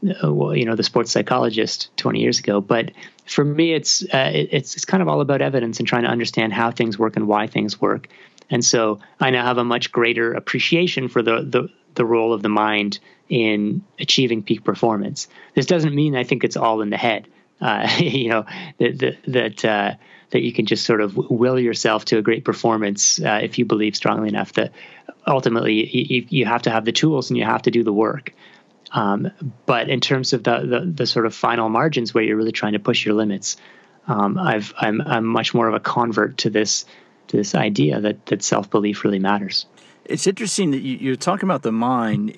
you know, the sports psychologist 20 years ago. But for me, it's uh, it, it's it's kind of all about evidence and trying to understand how things work and why things work. And so I now have a much greater appreciation for the the the role of the mind in achieving peak performance. This doesn't mean I think it's all in the head. Uh, you know that that, that uh, that you can just sort of will yourself to a great performance uh, if you believe strongly enough that ultimately you, you, have to have the tools and you have to do the work. Um, but in terms of the, the, the sort of final margins where you're really trying to push your limits, um, I've I'm I'm much more of a convert to this to this idea that that self belief really matters. It's interesting that you, are talking about the mind.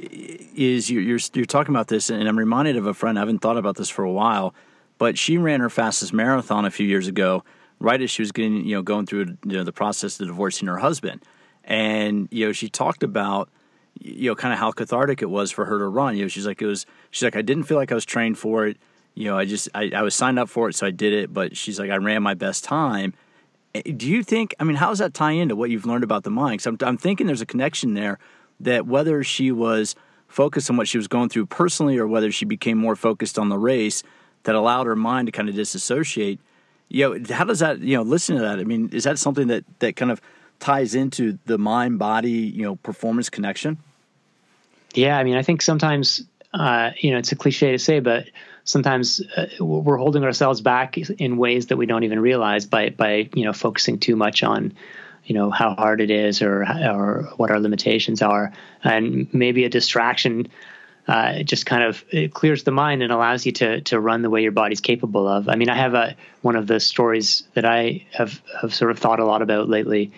Is you're, you're you're talking about this, and I'm reminded of a friend. I haven't thought about this for a while, but she ran her fastest marathon a few years ago, right as she was getting, you know, going through you know, the process of divorcing her husband. And, you know, she talked about, you know, kind of how cathartic it was for her to run. You know, she's like, it was, she's like, I didn't feel like I was trained for it. You know, I just, I, I was signed up for it, so I did it. But she's like, I ran my best time. Eh, do you think, I mean, how does that tie into what you've learned about the mind? Because I'm, I'm thinking there's a connection there that whether she was focused on what she was going through personally or whether she became more focused on the race that allowed her mind to kind of disassociate – you know, how does that, you know, listen to that? I mean, is that something that, that kind of ties into the mind body, you know, performance connection? Yeah. I mean, I think sometimes, uh, you know, it's a cliche to say, but sometimes uh, we're holding ourselves back in ways that we don't even realize by, by, you know, focusing too much on, you know, how hard it is or, or what our limitations are. And maybe a distraction uh, it just kind of it clears the mind and allows you to to run the way your body's capable of. I mean, I have a one of the stories that I have have sort of thought a lot about lately.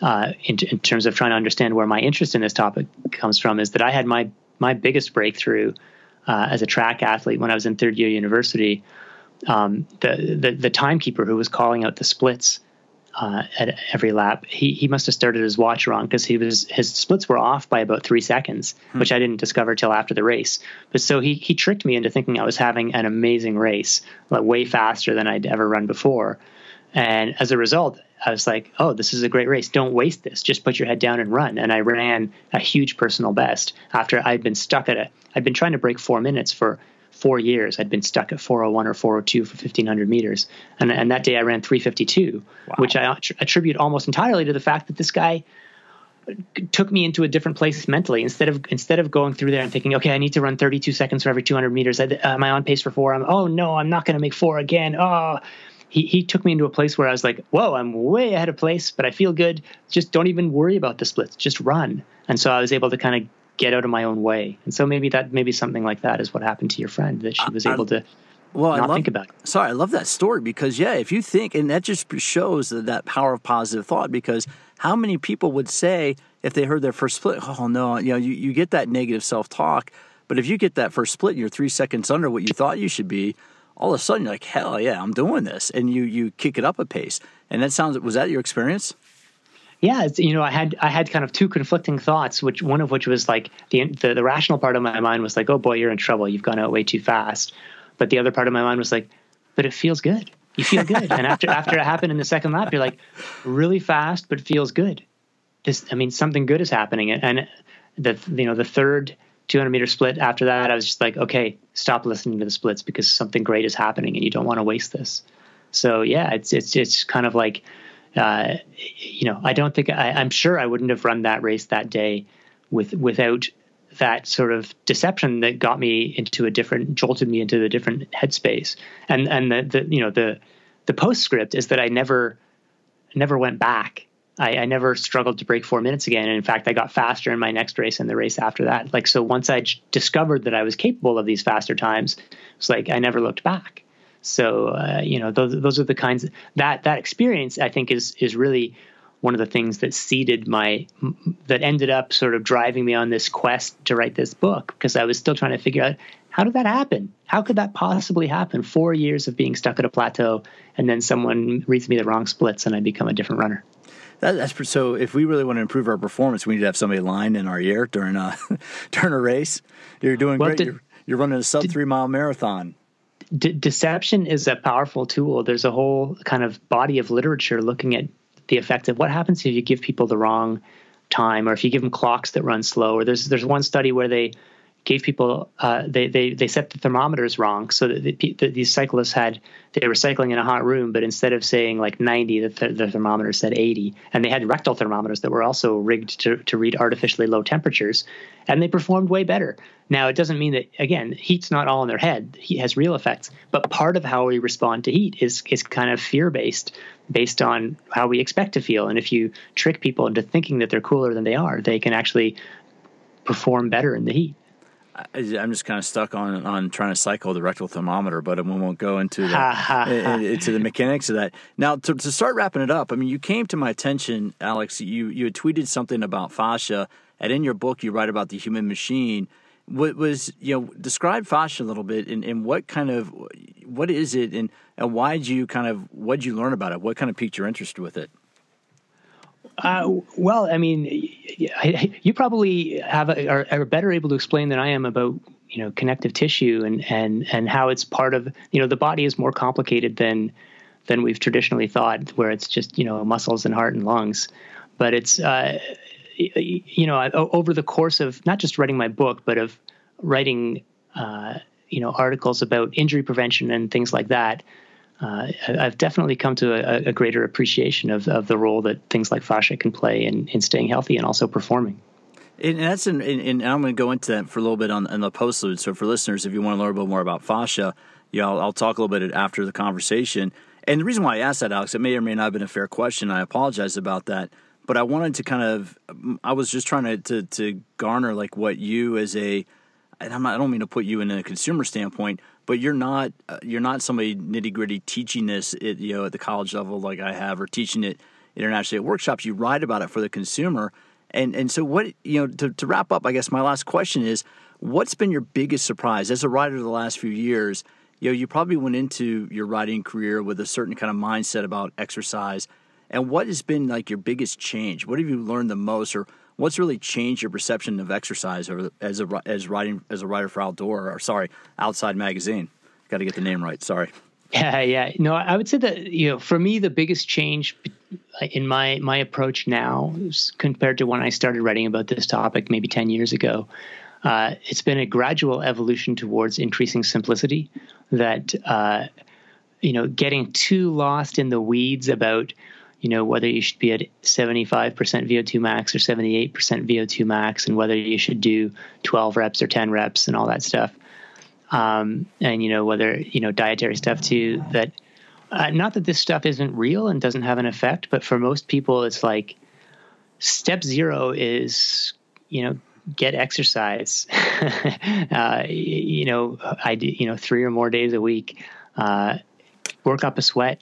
Uh, in, in, terms of trying to understand where my interest in this topic comes from is that I had my my biggest breakthrough uh, as a track athlete when I was in third year university. Um, the, the the timekeeper who was calling out the splits uh, at every lap. He he must have started his watch wrong because he was his splits were off by about three seconds, hmm. which I didn't discover till after the race. But so he he tricked me into thinking I was having an amazing race, like way faster than I'd ever run before. And as a result, I was like, "Oh, this is a great race. Don't waste this. Just put your head down and run." And I ran a huge personal best after I'd been stuck at it. I'd been trying to break four minutes for four years. I'd been stuck at 401 or 402 for 1500 meters. And, and that day I ran 352, wow. which I attribute almost entirely to the fact that this guy took me into a different place mentally instead of instead of going through there and thinking okay i need to run 32 seconds for every 200 meters I, am i on pace for four i'm oh no i'm not going to make four again oh he, he took me into a place where i was like whoa i'm way ahead of place but i feel good just don't even worry about the splits just run and so i was able to kind of get out of my own way and so maybe that maybe something like that is what happened to your friend that she was able to well, not I love, think about it. Sorry, I love that story because yeah, if you think, and that just shows that, that power of positive thought. Because how many people would say if they heard their first split, oh no, you know, you, you get that negative self talk, but if you get that first split and you're three seconds under what you thought you should be, all of a sudden you're like, hell yeah, I'm doing this, and you you kick it up a pace. And that sounds was that your experience? yeah, you know, I had I had kind of two conflicting thoughts, which one of which was like the, the the rational part of my mind was like, oh boy, you're in trouble, you've gone out way too fast, but the other part of my mind was like, but it feels good. You feel good. and after after it happened in the second lap, you're like, really fast, but feels good. This, I mean, something good is happening. And the you know the third 200 meter split after that, I was just like, okay, stop listening to the splits because something great is happening, and you don't want to waste this. So yeah, it's it's it's kind of like, uh, you know, I don't think I, I'm sure I wouldn't have run that race that day with without that sort of deception that got me into a different jolted me into a different headspace and and the, the you know the the postscript is that i never never went back I, I never struggled to break four minutes again and in fact i got faster in my next race and the race after that like so once i j- discovered that i was capable of these faster times it's like i never looked back so uh, you know those those are the kinds of, that that experience i think is is really one of the things that seeded my that ended up sort of driving me on this quest to write this book because I was still trying to figure out how did that happen? How could that possibly happen? Four years of being stuck at a plateau, and then someone reads me the wrong splits, and I become a different runner. That, that's so. If we really want to improve our performance, we need to have somebody line in our ear during uh, a during a race. You're doing well, great. Did, you're, you're, running a sub did, three mile marathon. deception is a powerful tool. There's a whole kind of body of literature looking at the effect of what happens if you give people the wrong time or if you give them clocks that run slow. Or there's there's one study where they gave people uh, they, they they set the thermometers wrong so that the, the, these cyclists had they were cycling in a hot room but instead of saying like 90 the, th- the thermometer said 80 and they had rectal thermometers that were also rigged to, to read artificially low temperatures and they performed way better. Now it doesn't mean that again heat's not all in their head. Heat has real effects but part of how we respond to heat is is kind of fear based based on how we expect to feel. And if you trick people into thinking that they're cooler than they are they can actually perform better in the heat I'm just kind of stuck on on trying to cycle the rectal thermometer, but we won't go into the into the mechanics of that. Now, to, to start wrapping it up, I mean, you came to my attention, Alex. You you had tweeted something about fascia, and in your book, you write about the human machine. What was you know describe fascia a little bit, and, and what kind of what is it, and and why did you kind of what did you learn about it? What kind of piqued your interest with it? Uh, well, I mean, you probably have a, are, are, better able to explain than I am about you know connective tissue and and and how it's part of you know the body is more complicated than than we've traditionally thought, where it's just you know muscles and heart and lungs, but it's uh, you know over the course of not just writing my book, but of writing uh, you know articles about injury prevention and things like that uh, I've definitely come to a, a, greater appreciation of, of the role that things like fascia can play in, in staying healthy and also performing. And that's in, and I'm going to go into that for a little bit on, on the postlude. So for listeners, if you want to learn a little more about fascia, yeah, I'll, I'll, talk a little bit after the conversation. And the reason why I asked that, Alex, it may or may not have been a fair question. I apologize about that. But I wanted to kind of, I was just trying to, to, to garner like what you as a, and I'm not, I don't mean to put you in a consumer standpoint, but you're not uh, you're not somebody nitty gritty teaching this at, you know at the college level like I have or teaching it internationally at workshops. You write about it for the consumer, and and so what you know to, to wrap up, I guess my last question is, what's been your biggest surprise as a writer the last few years? You know, you probably went into your writing career with a certain kind of mindset about exercise, and what has been like your biggest change? What have you learned the most, or what's really changed your perception of exercise as a as writing as a writer for outdoor or sorry outside magazine? Got to get the name right sorry. Yeah yeah. No i would say that you know for me the biggest change in my my approach now compared to when i started writing about this topic maybe 10 years ago uh, it's been a gradual evolution towards increasing simplicity that uh, you know getting too lost in the weeds about you know, whether you should be at 75% VO2 max or 78% VO2 max, and whether you should do 12 reps or 10 reps and all that stuff. Um, and, you know, whether, you know, dietary stuff too, that uh, not that this stuff isn't real and doesn't have an effect, but for most people, it's like step zero is, you know, get exercise, uh, you know, I do, you know, three or more days a week, uh, work up a sweat,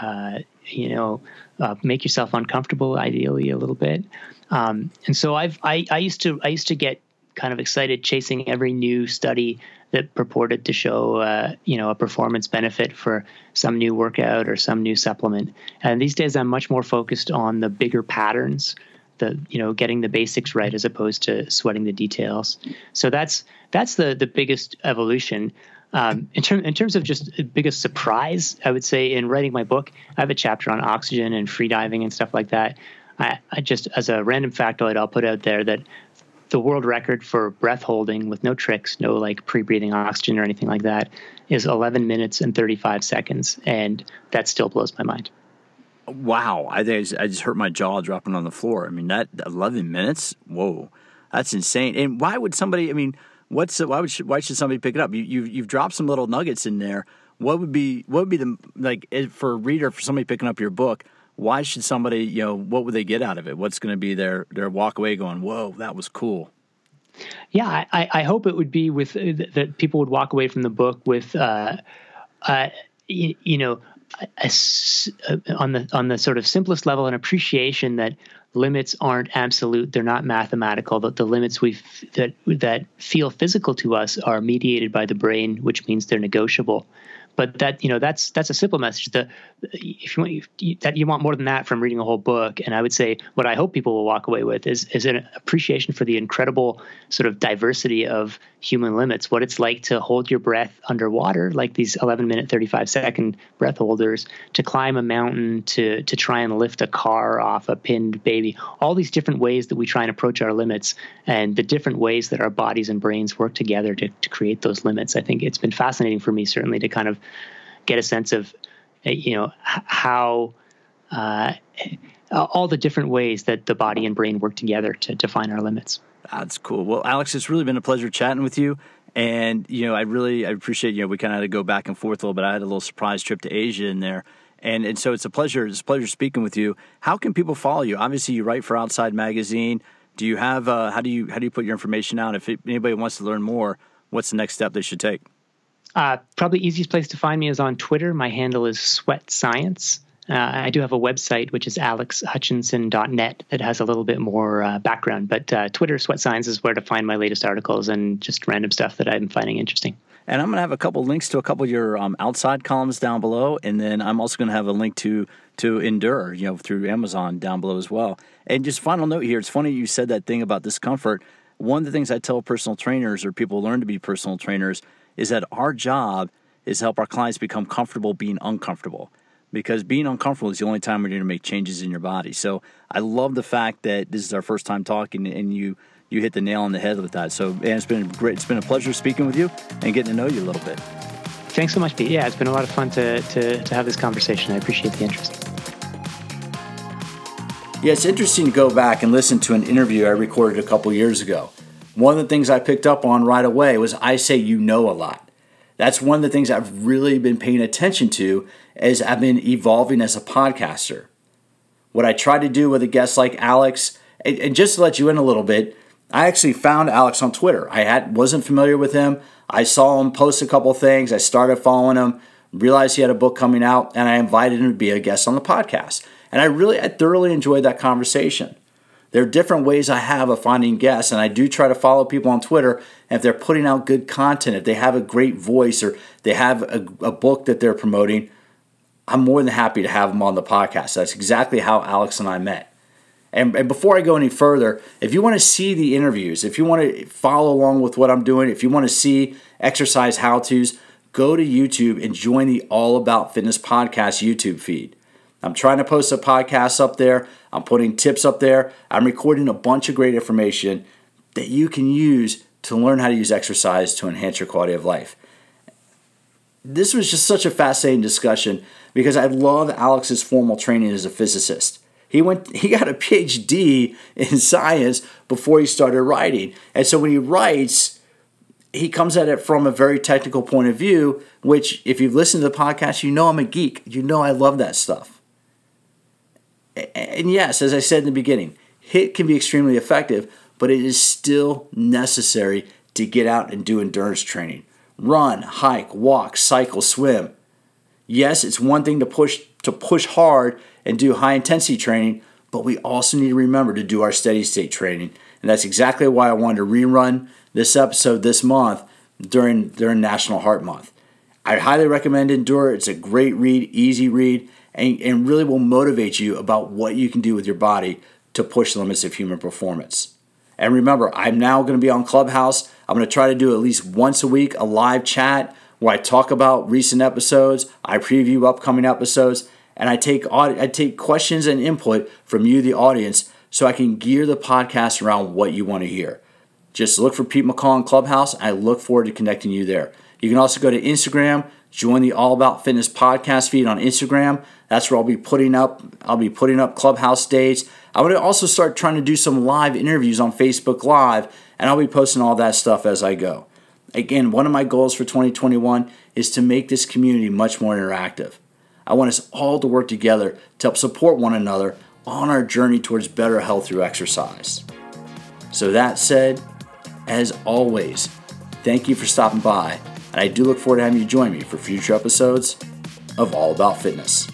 uh, you know, uh, make yourself uncomfortable, ideally a little bit. Um, and so I've, I, I used to, I used to get kind of excited chasing every new study that purported to show, uh, you know, a performance benefit for some new workout or some new supplement. And these days, I'm much more focused on the bigger patterns, the you know, getting the basics right as opposed to sweating the details. So that's that's the the biggest evolution. Um, in, term, in terms of just biggest surprise, I would say in writing my book, I have a chapter on oxygen and free diving and stuff like that. I, I just, as a random factoid, I'll put out there that the world record for breath holding with no tricks, no like pre breathing oxygen or anything like that, is 11 minutes and 35 seconds. And that still blows my mind. Wow. I, think I just hurt my jaw dropping on the floor. I mean, that 11 minutes? Whoa. That's insane. And why would somebody, I mean, what's why would why should somebody pick it up? You you've, you've dropped some little nuggets in there. What would be what would be the like for a reader for somebody picking up your book? why should somebody, you know, what would they get out of it? What's going to be their their walk away going, whoa, that was cool. Yeah, I, I hope it would be with uh, that people would walk away from the book with, uh, uh, you, you know, a, a, on the on the sort of simplest level, an appreciation that limits aren't absolute; they're not mathematical. That the limits we that that feel physical to us are mediated by the brain, which means they're negotiable but that you know that's that's a simple message. The if you want you, that you want more than that from reading a whole book, and I would say what I hope people will walk away with is is an appreciation for the incredible sort of diversity of human limits. What it's like to hold your breath underwater, like these 11 minute 35 second breath holders, to climb a mountain, to to try and lift a car off a pinned baby. All these different ways that we try and approach our limits, and the different ways that our bodies and brains work together to to create those limits. I think it's been fascinating for me certainly to kind of get a sense of uh, you know how uh, all the different ways that the body and brain work together to define our limits. That's cool. Well, Alex, it's really been a pleasure chatting with you. And you know, I really I appreciate you know we kind of had to go back and forth a little bit. I had a little surprise trip to Asia in there, and and so it's a pleasure. It's a pleasure speaking with you. How can people follow you? Obviously, you write for Outside Magazine. Do you have uh, how do you how do you put your information out? If anybody wants to learn more, what's the next step they should take? Uh, probably easiest place to find me is on Twitter. My handle is Sweat Science. Uh, I do have a website, which is alexhutchinson.net, that has a little bit more uh, background. But uh, Twitter, Sweat Science, is where to find my latest articles and just random stuff that I'm finding interesting. And I'm going to have a couple links to a couple of your um, outside columns down below, and then I'm also going to have a link to to Endure, you know, through Amazon down below as well. And just final note here: it's funny you said that thing about discomfort. One of the things I tell personal trainers or people learn to be personal trainers is that our job is to help our clients become comfortable being uncomfortable because being uncomfortable is the only time we're going to make changes in your body. So I love the fact that this is our first time talking and you you hit the nail on the head with that. So and it's been great. It's been a pleasure speaking with you and getting to know you a little bit. Thanks so much, Pete. Yeah, it's been a lot of fun to, to, to have this conversation. I appreciate the interest. Yeah, it's interesting to go back and listen to an interview I recorded a couple years ago. One of the things I picked up on right away was I say you know a lot. That's one of the things I've really been paying attention to as I've been evolving as a podcaster. What I try to do with a guest like Alex, and just to let you in a little bit, I actually found Alex on Twitter. I had wasn't familiar with him. I saw him post a couple things. I started following him, realized he had a book coming out, and I invited him to be a guest on the podcast. And I really, I thoroughly enjoyed that conversation. There are different ways I have of finding guests, and I do try to follow people on Twitter. And if they're putting out good content, if they have a great voice or they have a, a book that they're promoting, I'm more than happy to have them on the podcast. That's exactly how Alex and I met. And, and, before I go any further, if you want to see the interviews, if you want to follow along with what I'm doing, if you want to see exercise how to's, go to YouTube and join the All About Fitness podcast YouTube feed. I'm trying to post a podcast up there. I'm putting tips up there. I'm recording a bunch of great information that you can use to learn how to use exercise to enhance your quality of life. this was just such a fascinating discussion because I love Alex's formal training as a physicist. He went he got a PhD in science before he started writing. And so when he writes, he comes at it from a very technical point of view, which if you've listened to the podcast, you know I'm a geek. You know I love that stuff. And yes, as I said in the beginning, HIIT can be extremely effective, but it is still necessary to get out and do endurance training. Run, hike, walk, cycle, swim. Yes, it's one thing to push to push hard and do high intensity training, but we also need to remember to do our steady state training. And that's exactly why I wanted to rerun this episode this month during during National Heart Month. I highly recommend Endure. It's a great read, easy read, and, and really will motivate you about what you can do with your body to push the limits of human performance. And remember, I'm now going to be on Clubhouse. I'm going to try to do at least once a week a live chat where I talk about recent episodes, I preview upcoming episodes, and I take I take questions and input from you, the audience, so I can gear the podcast around what you want to hear. Just look for Pete McCall in Clubhouse. I look forward to connecting you there. You can also go to Instagram, join the All About Fitness podcast feed on Instagram. That's where I'll be putting up I'll be putting up Clubhouse dates. Going to also start trying to do some live interviews on Facebook Live, and I'll be posting all that stuff as I go. Again, one of my goals for 2021 is to make this community much more interactive. I want us all to work together to help support one another on our journey towards better health through exercise. So, that said, as always, thank you for stopping by, and I do look forward to having you join me for future episodes of All About Fitness.